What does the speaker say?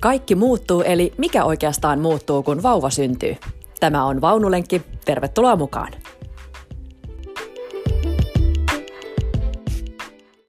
Kaikki muuttuu, eli mikä oikeastaan muuttuu, kun vauva syntyy? Tämä on Vaunulenkki. Tervetuloa mukaan!